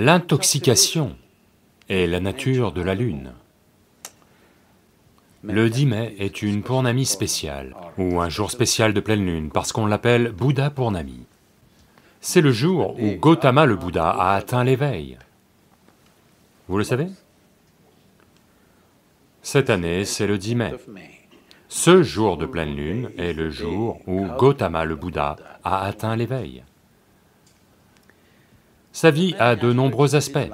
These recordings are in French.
L'intoxication est la nature de la lune. Le 10 mai est une Purnami spéciale, ou un jour spécial de pleine lune, parce qu'on l'appelle Bouddha Purnami. C'est le jour où Gautama le Bouddha a atteint l'éveil. Vous le savez? Cette année, c'est le 10 mai. Ce jour de pleine lune est le jour où Gautama le Bouddha a atteint l'éveil. Sa vie a de nombreux aspects.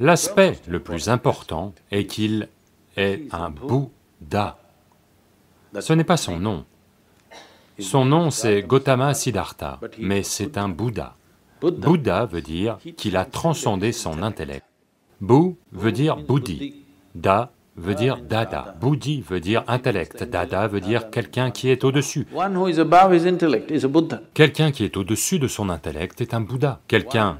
L'aspect le plus important est qu'il est un Bouddha. Ce n'est pas son nom. Son nom c'est Gautama Siddhartha, mais c'est un Bouddha. Bouddha veut dire qu'il a transcendé son intellect. Bou veut dire Bouddhi, Da veut dire dada, buddhi veut dire intellect, dada veut dire quelqu'un qui est au-dessus. Quelqu'un qui est au-dessus de son intellect est un Bouddha. Quelqu'un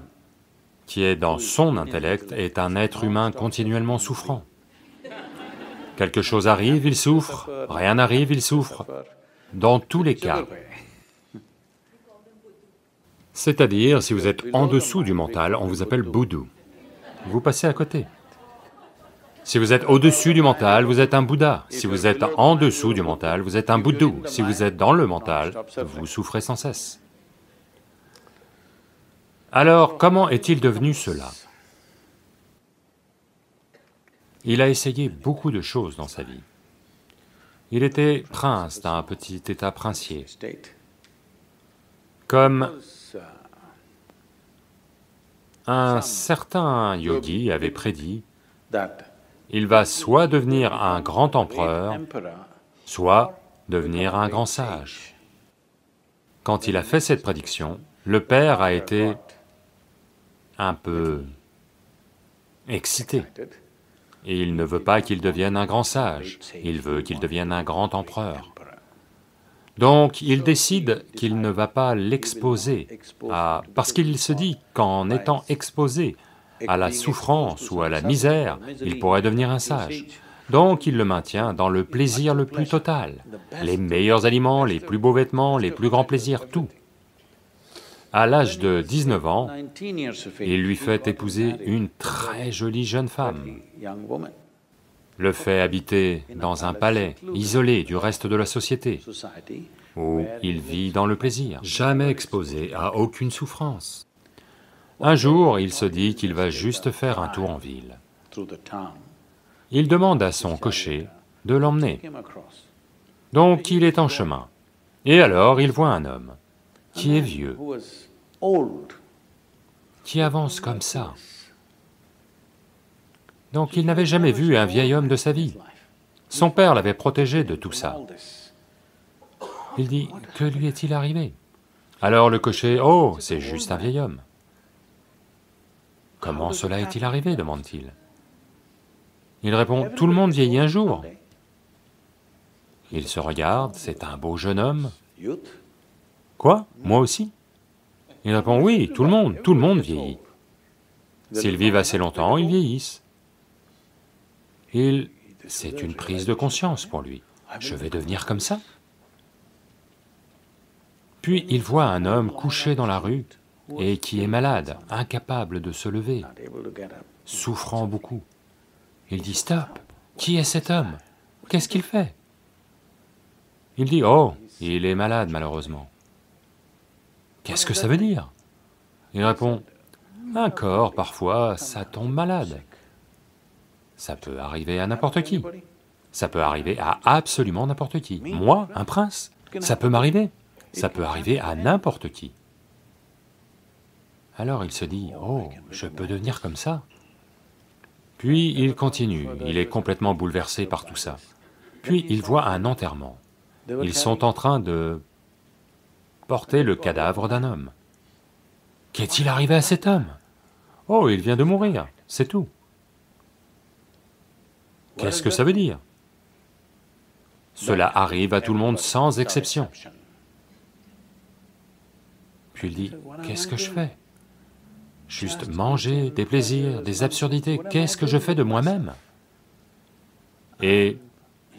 qui est dans son intellect est un être humain continuellement souffrant. Quelque chose arrive, il souffre, rien n'arrive, il souffre. Dans tous les cas. C'est-à-dire, si vous êtes en dessous du mental, on vous appelle Bouddhou. Vous passez à côté. Si vous êtes au-dessus du mental, vous êtes un Bouddha. Si vous êtes en dessous du mental, vous êtes un bouddhou. Si vous êtes dans le mental, vous souffrez sans cesse. Alors, comment est-il devenu cela? Il a essayé beaucoup de choses dans sa vie. Il était prince d'un petit état princier. Comme un certain yogi avait prédit il va soit devenir un grand empereur, soit devenir un grand sage. Quand il a fait cette prédiction, le père a été un peu excité. Il ne veut pas qu'il devienne un grand sage, il veut qu'il devienne un grand empereur. Donc il décide qu'il ne va pas l'exposer à... parce qu'il se dit qu'en étant exposé à la souffrance ou à la misère, il pourrait devenir un sage. Donc il le maintient dans le plaisir le plus total, les meilleurs aliments, les plus beaux vêtements, les plus grands plaisirs, tout. À l'âge de 19 ans, il lui fait épouser une très jolie jeune femme, le fait habiter dans un palais, isolé du reste de la société, où il vit dans le plaisir, jamais exposé à aucune souffrance. Un jour, il se dit qu'il va juste faire un tour en ville. Il demande à son cocher de l'emmener. Donc il est en chemin. Et alors il voit un homme qui est vieux, qui avance comme ça. Donc il n'avait jamais vu un vieil homme de sa vie. Son père l'avait protégé de tout ça. Il dit, que lui est-il arrivé? Alors le cocher, oh, c'est juste un vieil homme. Comment cela est-il arrivé demande-t-il. Il répond, tout le monde vieillit un jour. Il se regarde, c'est un beau jeune homme. Quoi? Moi aussi? Il répond, oui, tout le monde, tout le monde vieillit. S'ils vivent assez longtemps, ils vieillissent. Il... c'est une prise de conscience pour lui. Je vais devenir comme ça Puis il voit un homme couché dans la rue, et qui est malade, incapable de se lever, souffrant beaucoup. Il dit, stop, qui est cet homme? Qu'est-ce qu'il fait? Il dit, oh, il est malade malheureusement. Qu'est-ce que ça veut dire? Il répond, un corps, parfois, ça tombe malade. Ça peut arriver à n'importe qui. Ça peut arriver à absolument n'importe qui. Moi, un prince, ça peut m'arriver. Ça peut arriver à n'importe qui. Alors il se dit, oh, je peux devenir comme ça. Puis il continue, il est complètement bouleversé par tout ça. Puis il voit un enterrement. Ils sont en train de porter le cadavre d'un homme. Qu'est-il arrivé à cet homme? Oh, il vient de mourir, c'est tout. Qu'est-ce que ça veut dire? Cela arrive à tout le monde sans exception. Puis il dit, qu'est-ce que je fais? Juste manger, des plaisirs, des absurdités, qu'est-ce que je fais de moi-même? Et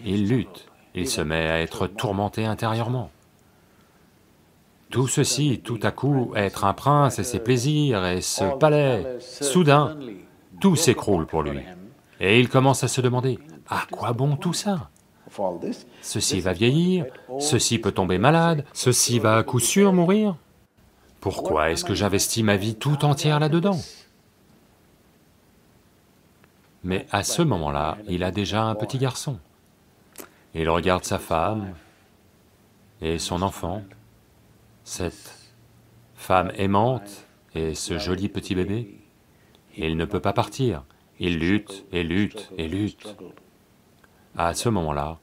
il lutte, il se met à être tourmenté intérieurement. tout ceci, tout à coup, être un prince et ses plaisirs et ce palais, soudain, tout s'écroule pour lui. Et il commence à se demander, à quoi bon tout ça? Ceci va vieillir, ceci peut tomber malade, ceci va à coup sûr mourir. Pourquoi est-ce que j'investis ma vie tout entière là-dedans Mais à ce moment-là, il a déjà un petit garçon. Il regarde sa femme et son enfant, cette femme aimante et ce joli petit bébé. Il ne peut pas partir, il lutte et lutte et lutte. À ce moment-là,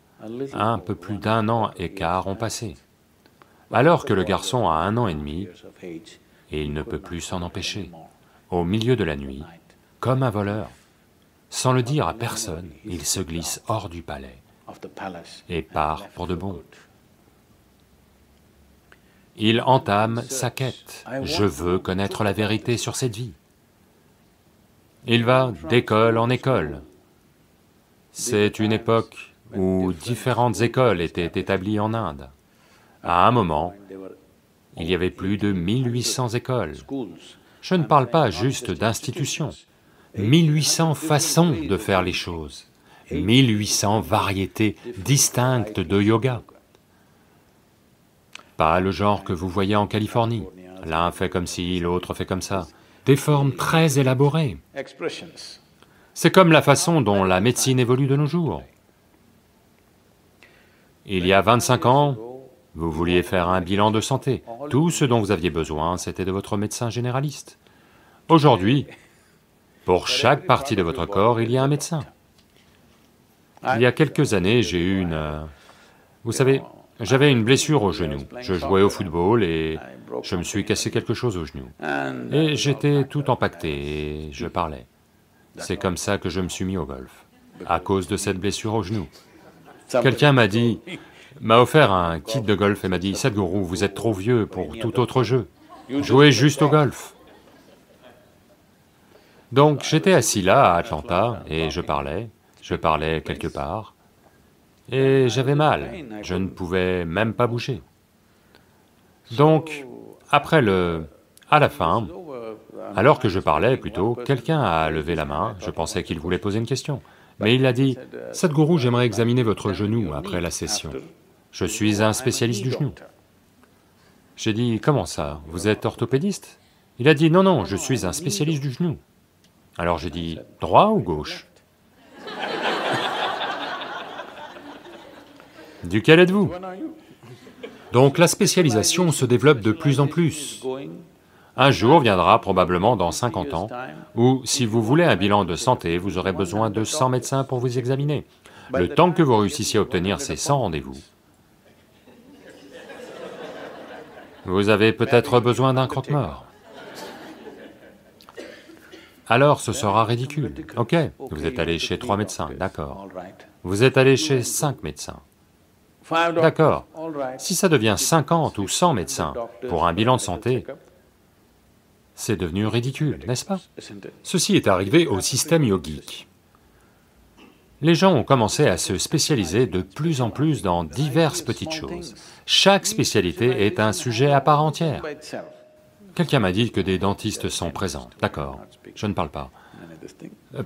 un peu plus d'un an et quart ont passé. Alors que le garçon a un an et demi, et il ne peut plus s'en empêcher. Au milieu de la nuit, comme un voleur, sans le dire à personne, il se glisse hors du palais et part pour de bon. Il entame sa quête. Je veux connaître la vérité sur cette vie. Il va d'école en école. C'est une époque où différentes écoles étaient établies en Inde. À un moment, il y avait plus de 1800 écoles. Je ne parle pas juste d'institutions, 1800 façons de faire les choses, 1800 variétés distinctes de yoga. Pas le genre que vous voyez en Californie, l'un fait comme ci, l'autre fait comme ça, des formes très élaborées. C'est comme la façon dont la médecine évolue de nos jours. Il y a 25 ans, vous vouliez faire un bilan de santé. Tout ce dont vous aviez besoin, c'était de votre médecin généraliste. Aujourd'hui, pour chaque partie de votre corps, il y a un médecin. Il y a quelques années, j'ai eu une... Euh, vous savez, j'avais une blessure au genou. Je jouais au football et je me suis cassé quelque chose au genou. Et j'étais tout empaqueté et je parlais. C'est comme ça que je me suis mis au golf, à cause de cette blessure au genou. Quelqu'un m'a dit, m'a offert un kit de golf et m'a dit, Sadhguru, vous êtes trop vieux pour tout autre jeu, jouez juste au golf. Donc j'étais assis là, à Atlanta, et je parlais, je parlais quelque part, et j'avais mal, je ne pouvais même pas bouger. Donc, après le... à la fin, alors que je parlais plutôt, quelqu'un a levé la main, je pensais qu'il voulait poser une question, mais il a dit, « Sadhguru, j'aimerais examiner votre genou après la session. Je suis un spécialiste du genou. » J'ai dit, « Comment ça Vous êtes orthopédiste ?» Il a dit, « Non, non, je suis un spécialiste du genou. » Alors j'ai dit, « Droit ou gauche ?» Duquel êtes-vous? Donc la spécialisation se développe de plus en plus. Un jour viendra, probablement dans 50 ans, où si vous voulez un bilan de santé, vous aurez besoin de 100 médecins pour vous examiner. Le temps que vous réussissiez à obtenir ces 100 rendez-vous, vous avez peut-être besoin d'un croque-mort. Alors ce sera ridicule. Ok, vous êtes allé chez trois médecins, d'accord. Vous êtes allé chez cinq médecins. D'accord. Si ça devient 50 ou 100 médecins pour un bilan de santé, c'est devenu ridicule, n'est-ce pas? Ceci est arrivé au système yogique. Les gens ont commencé à se spécialiser de plus en plus dans diverses petites choses. Chaque spécialité est un sujet à part entière. Quelqu'un m'a dit que des dentistes sont présents, d'accord, je ne parle pas.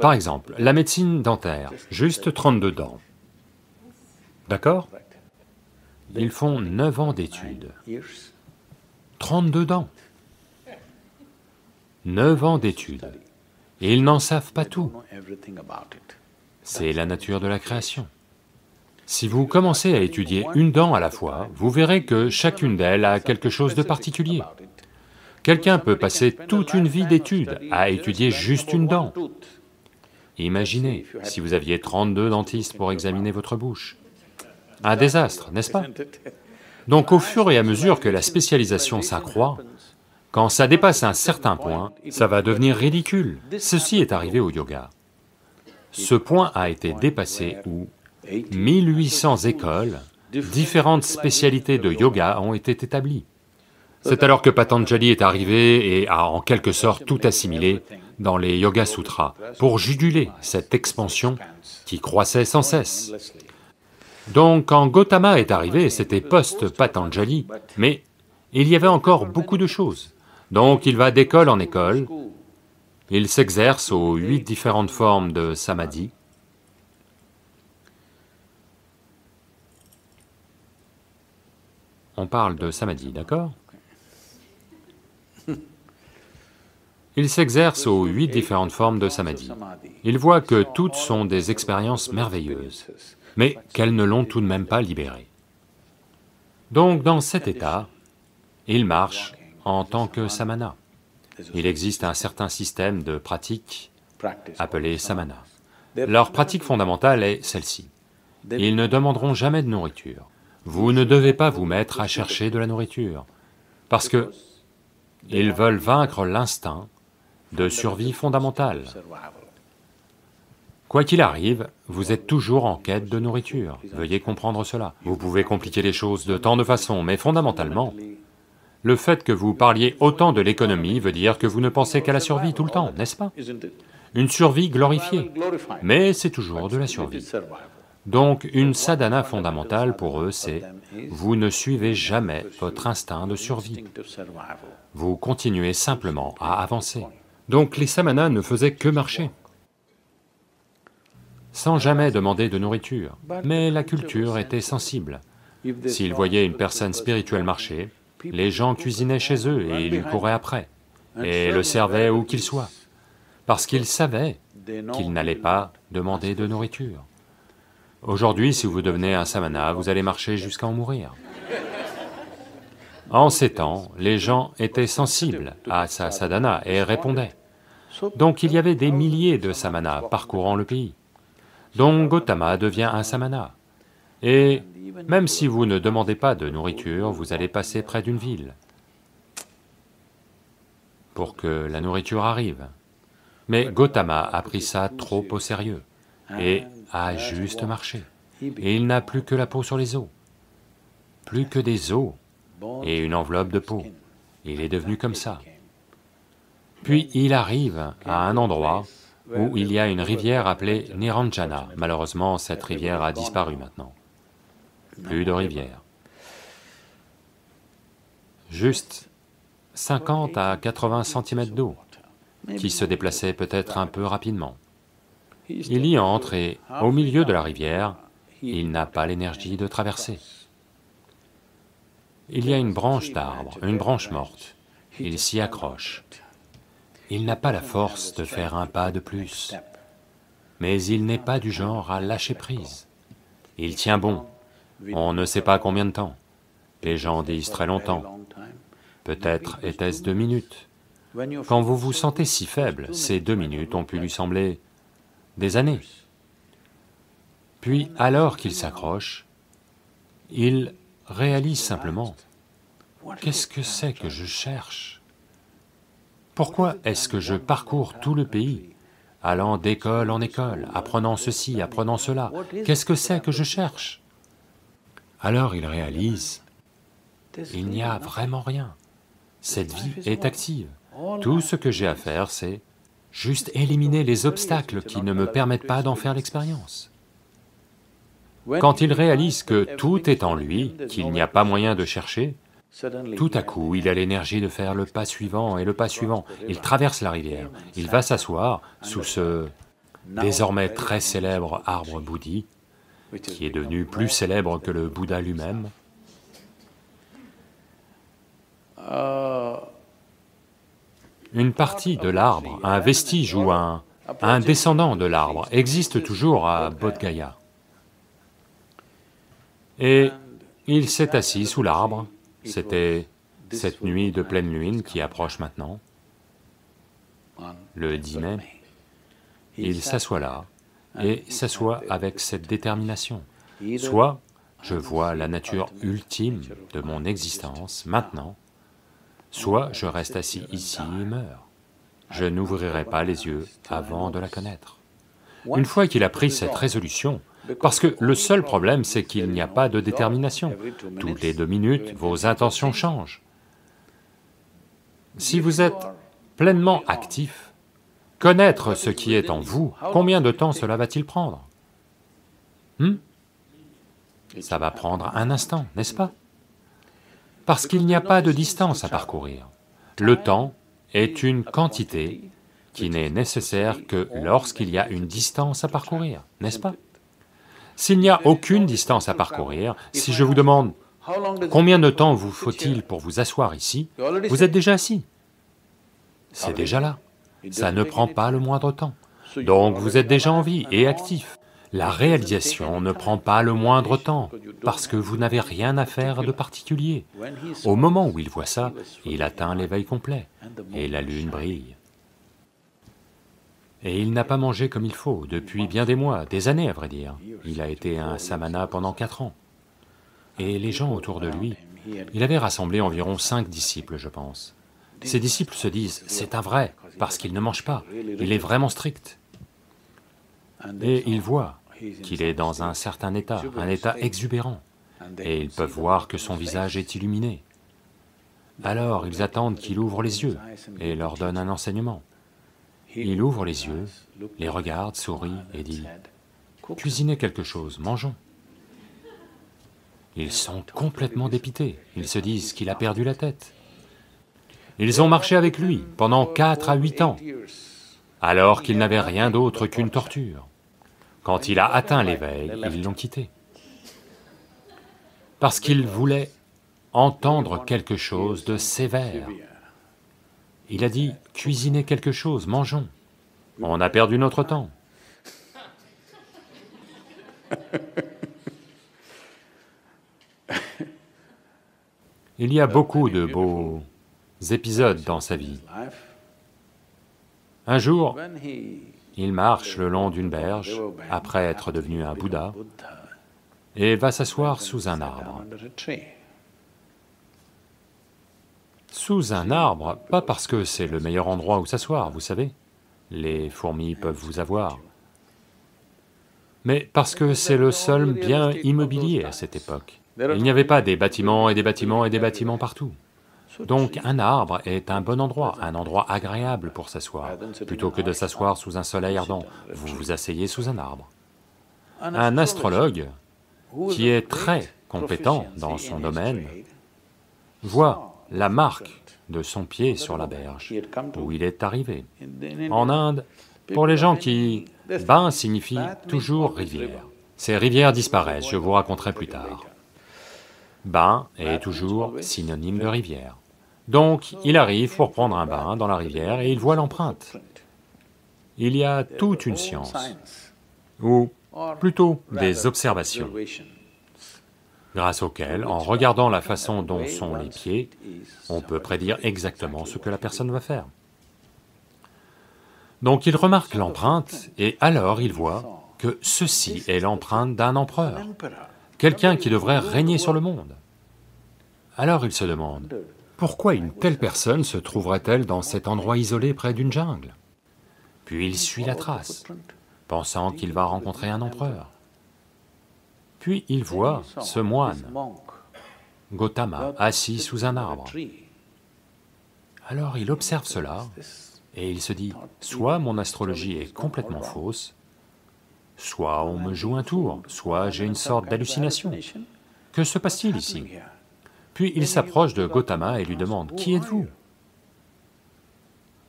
Par exemple, la médecine dentaire, juste 32 dents. D'accord? Ils font 9 ans d'études. 32 dents. 9 ans d'études, et ils n'en savent pas tout. C'est la nature de la création. Si vous commencez à étudier une dent à la fois, vous verrez que chacune d'elles a quelque chose de particulier. Quelqu'un peut passer toute une vie d'études à étudier juste une dent. Imaginez si vous aviez 32 dentistes pour examiner votre bouche. Un désastre, n'est-ce pas? Donc au fur et à mesure que la spécialisation s'accroît, quand ça dépasse un certain point, ça va devenir ridicule. Ceci est arrivé au yoga. Ce point a été dépassé où 1800 écoles, différentes spécialités de yoga ont été établies. C'est alors que Patanjali est arrivé et a en quelque sorte tout assimilé dans les Yoga Sutras pour juguler cette expansion qui croissait sans cesse. Donc quand Gautama est arrivé, c'était post-Patanjali, mais il y avait encore beaucoup de choses. Donc il va d'école en école, il s'exerce aux huit différentes formes de samadhi. On parle de samadhi, d'accord? Il s'exerce aux huit différentes formes de samadhi. Il voit que toutes sont des expériences merveilleuses, mais qu'elles ne l'ont tout de même pas libéré. Donc dans cet état, il marche en tant que samana. Il existe un certain système de pratiques appelées samana. Leur pratique fondamentale est celle-ci. Ils ne demanderont jamais de nourriture. Vous ne devez pas vous mettre à chercher de la nourriture, parce que ils veulent vaincre l'instinct de survie fondamentale. Quoi qu'il arrive, vous êtes toujours en quête de nourriture, veuillez comprendre cela. Vous pouvez compliquer les choses de tant de façons, mais fondamentalement, le fait que vous parliez autant de l'économie veut dire que vous ne pensez qu'à la survie tout le temps, n'est-ce pas? Une survie glorifiée, mais c'est toujours de la survie. Donc une sadhana fondamentale pour eux, c'est vous ne suivez jamais votre instinct de survie. Vous continuez simplement à avancer. Donc les samanas ne faisaient que marcher, sans jamais demander de nourriture. Mais la culture était sensible. S'ils voyaient une personne spirituelle marcher, les gens cuisinaient chez eux et ils lui couraient après, et le servaient où qu'il soit, parce qu'ils savaient qu'ils n'allaient pas demander de nourriture. Aujourd'hui, si vous devenez un samana, vous allez marcher jusqu'à en mourir. En ces temps, les gens étaient sensibles à sa sadhana et répondaient. Donc il y avait des milliers de samanas parcourant le pays. Donc Gautama devient un samana. Et même si vous ne demandez pas de nourriture, vous allez passer près d'une ville pour que la nourriture arrive. Mais Gautama a pris ça trop au sérieux et a juste marché. Et il n'a plus que la peau sur les os, plus que des os et une enveloppe de peau. Il est devenu comme ça. Puis il arrive à un endroit où il y a une rivière appelée Niranjana. Malheureusement, cette rivière a disparu maintenant plus de rivière. Juste 50 à 80 cm d'eau, qui se déplaçait peut-être un peu rapidement. Il y entre et, au milieu de la rivière, il n'a pas l'énergie de traverser. Il y a une branche d'arbre, une branche morte, il s'y accroche. Il n'a pas la force de faire un pas de plus, mais il n'est pas du genre à lâcher prise. Il tient bon, on ne sait pas combien de temps. Les gens disent très longtemps. Peut-être était-ce deux minutes. Quand vous vous sentez si faible, ces deux minutes ont pu lui sembler des années. Puis, alors qu'il s'accroche, il réalise simplement, qu'est-ce que c'est que je cherche? Pourquoi est-ce que je parcours tout le pays, allant d'école en école, apprenant ceci, apprenant cela? Qu'est-ce que c'est que je cherche? Alors il réalise, il n'y a vraiment rien, cette vie est active. Tout ce que j'ai à faire, c'est juste éliminer les obstacles qui ne me permettent pas d'en faire l'expérience. Quand il réalise que tout est en lui, qu'il n'y a pas moyen de chercher, tout à coup, il a l'énergie de faire le pas suivant et le pas suivant. Il traverse la rivière, il va s'asseoir sous ce désormais très célèbre arbre bouddhi, qui est devenu plus célèbre que le Bouddha lui-même. Une partie de l'arbre, un vestige ou un, descendant de l'arbre existe toujours à Bodh Gaya. Et il s'est assis sous l'arbre, c'était cette nuit de pleine lune qui approche maintenant, le 10 mai, il s'assoit là, et s'assoit avec cette détermination. Soit je vois la nature ultime de mon existence maintenant, soit je reste assis ici et meurs. Je n'ouvrirai pas les yeux avant de la connaître. Une fois qu'il a pris cette résolution, parce que le seul problème c'est qu'il n'y a pas de détermination. Toutes les deux minutes, vos intentions changent. Si vous êtes pleinement actif, Connaître ce qui est en vous, combien de temps cela va-t-il prendre hmm? Ça va prendre un instant, n'est-ce pas Parce qu'il n'y a pas de distance à parcourir. Le temps est une quantité qui n'est nécessaire que lorsqu'il y a une distance à parcourir, n'est-ce pas S'il n'y a aucune distance à parcourir, si je vous demande combien de temps vous faut-il pour vous asseoir ici, vous êtes déjà assis. C'est déjà là, ça ne prend pas le moindre temps. Donc vous êtes déjà en vie et actif. La réalisation ne prend pas le moindre temps, parce que vous n'avez rien à faire de particulier. Au moment où il voit ça, il atteint l'éveil complet, et la lune brille. Et il n'a pas mangé comme il faut, depuis bien des mois, des années à vrai dire. Il a été un samana pendant quatre ans. Et les gens autour de lui, il avait rassemblé environ cinq disciples, je pense. Ces disciples se disent, c'est un vrai, parce qu'il ne mange pas, il est vraiment strict. Et ils voient qu'il est dans un certain état, un état exubérant, et ils peuvent voir que son visage est illuminé. Alors ils attendent qu'il ouvre les yeux et leur donne un enseignement. Il ouvre les yeux, les regarde, sourit et dit, « Cuisinez quelque chose, mangeons. » Ils sont complètement dépités, ils se disent qu'il a perdu la tête. Ils ont marché avec lui pendant quatre à huit ans, alors qu'il n'avait rien d'autre qu'une torture. Quand il a atteint l'éveil, ils l'ont quitté. Parce qu'il voulait entendre quelque chose de sévère. Il a dit, cuisinez quelque chose, mangeons. On a perdu notre temps. Il y a beaucoup de beaux épisodes dans sa vie. Un jour, il marche le long d'une berge, après être devenu un Bouddha, et va s'asseoir sous un arbre. Sous un arbre, pas parce que c'est le meilleur endroit où s'asseoir, vous savez, les fourmis peuvent vous avoir, mais parce que c'est le seul bien immobilier à cette époque. Il n'y avait pas des bâtiments et des bâtiments et des bâtiments partout. Donc un arbre est un bon endroit, un endroit agréable pour s'asseoir. Plutôt que de s'asseoir sous un soleil ardent, vous vous asseyez sous un arbre. Un astrologue, qui est très compétent dans son domaine, voit la marque de son pied sur la berge où il est arrivé. En Inde, pour les gens qui... Bain signifie toujours rivière. Ces rivières disparaissent, je vous raconterai plus tard. Bain est toujours synonyme de rivière. Donc, il arrive pour prendre un bain dans la rivière et il voit l'empreinte. Il y a toute une science, ou plutôt des observations, grâce auxquelles, en regardant la façon dont sont les pieds, on peut prédire exactement ce que la personne va faire. Donc il remarque l'empreinte, et alors il voit que ceci est l'empreinte d'un empereur, quelqu'un qui devrait régner sur le monde. Alors il se demande, pourquoi une telle personne se trouverait-elle dans cet endroit isolé près d'une jungle? Puis il suit la trace, pensant qu'il va rencontrer un empereur. Puis il voit ce moine, Gautama, assis sous un arbre. Alors il observe cela, et il se dit, soit mon astrologie est complètement fausse, soit on me joue un tour, soit j'ai une sorte d'hallucination. Que se passe-t-il ici? Puis il s'approche de Gautama et lui demande, « Qui êtes-vous »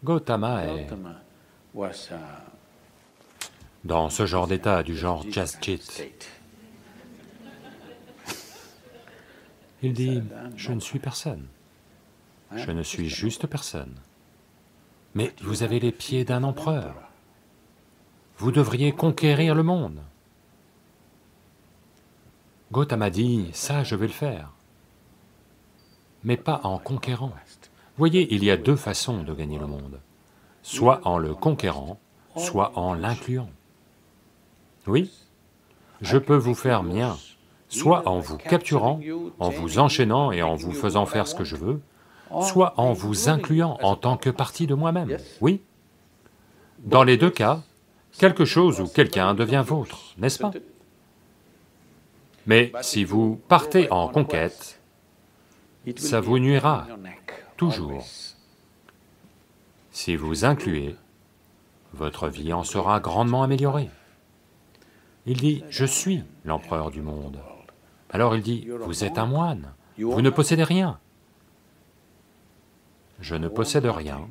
Gautama est dans ce genre d'état du genre Jasyit. Il dit, « Je ne suis personne, je ne suis juste personne. Mais vous avez les pieds d'un empereur, vous devriez conquérir le monde. » Gautama dit, « Ça, je vais le faire. » mais pas en conquérant. Voyez, il y a deux façons de gagner le monde, soit en le conquérant, soit en l'incluant. Oui, je peux vous faire mien, soit en vous capturant, en vous enchaînant et en vous faisant faire ce que je veux, soit en vous incluant en tant que partie de moi-même, oui. Dans les deux cas, quelque chose ou quelqu'un devient vôtre, n'est-ce pas? Mais si vous partez en conquête, ça vous nuira, toujours. Si vous incluez, votre vie en sera grandement améliorée. Il dit, je suis l'empereur du monde. Alors il dit, vous êtes un moine, vous ne possédez rien, je ne possède rien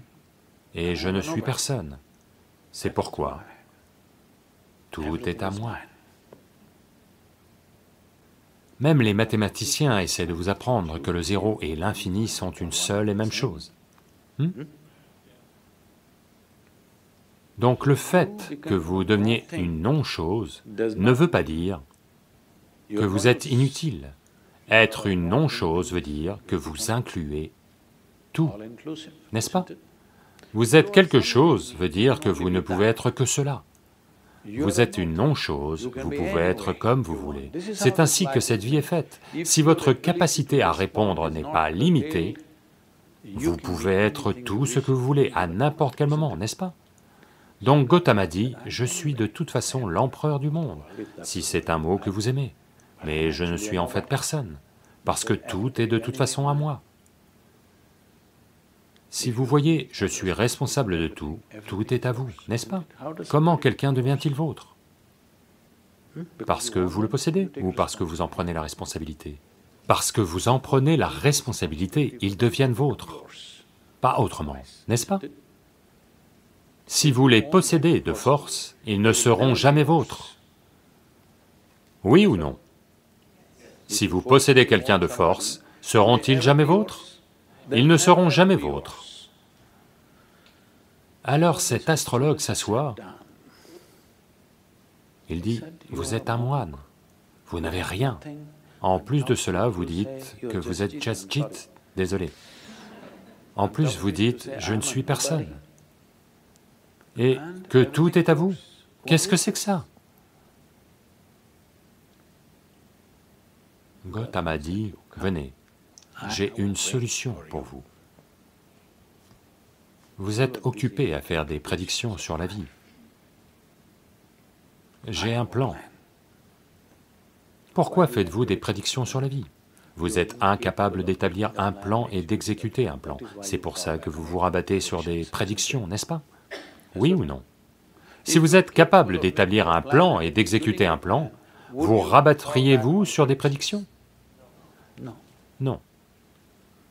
et je ne suis personne. C'est pourquoi tout est à moi. Même les mathématiciens essaient de vous apprendre que le zéro et l'infini sont une seule et même chose. Hmm? Donc le fait que vous deveniez une non-chose ne veut pas dire que vous êtes inutile. Être une non-chose veut dire que vous incluez tout, n'est-ce pas? Vous êtes quelque chose veut dire que vous ne pouvez être que cela. Vous êtes une non-chose, vous pouvez être comme vous voulez. C'est ainsi que cette vie est faite. Si votre capacité à répondre n'est pas limitée, vous pouvez être tout ce que vous voulez à n'importe quel moment, n'est-ce pas? Donc Gautama dit, je suis de toute façon l'empereur du monde, si c'est un mot que vous aimez, mais je ne suis en fait personne, parce que tout est de toute façon à moi. Si vous voyez, je suis responsable de tout, tout est à vous, n'est-ce pas? Comment quelqu'un devient-il vôtre? Parce que vous le possédez ou parce que vous en prenez la responsabilité? Parce que vous en prenez la responsabilité, ils deviennent vôtres, pas autrement, n'est-ce pas? Si vous les possédez de force, ils ne seront jamais vôtres. Oui ou non? Si vous possédez quelqu'un de force, seront-ils jamais vôtres? Ils ne seront jamais vôtres. Alors cet astrologue s'assoit, il dit, vous êtes un moine, vous n'avez rien. En plus de cela, vous dites que vous êtes Chasjit, désolé. En plus, vous dites, je ne suis personne. Et que tout est à vous. Qu'est-ce que c'est que ça? Gautama dit, venez, j'ai une solution pour vous. Vous êtes occupé à faire des prédictions sur la vie. J'ai un plan. Pourquoi faites-vous des prédictions sur la vie? Vous êtes incapable d'établir un plan et d'exécuter un plan. C'est pour ça que vous vous rabattez sur des prédictions, n'est-ce pas? Oui ou non? Si vous êtes capable d'établir un plan et d'exécuter un plan, vous rabattriez-vous sur des prédictions? Non.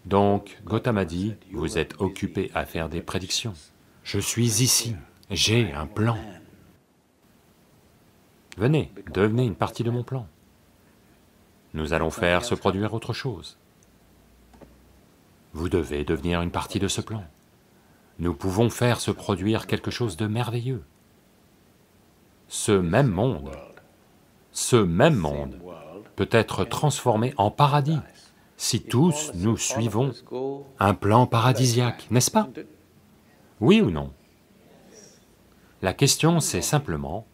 Donc Gautama dit, vous êtes occupé à faire des prédictions. Je suis ici, j'ai un plan. Venez, devenez une partie de mon plan. Nous allons faire se produire autre chose. Vous devez devenir une partie de ce plan. Nous pouvons faire se produire quelque chose de merveilleux. Ce même monde, ce même monde peut être transformé en paradis si tous nous suivons un plan paradisiaque, n'est-ce pas? Oui ou non? La question c'est simplement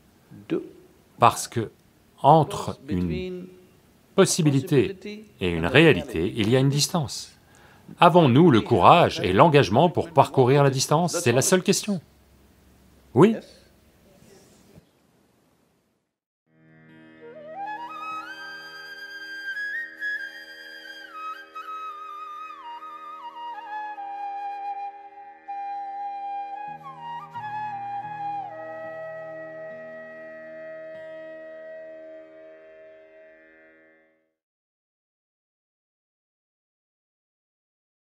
parce que entre une possibilité et une réalité, il y a une distance. Avons-nous le courage et l'engagement pour parcourir la distance? C'est la seule question. Oui?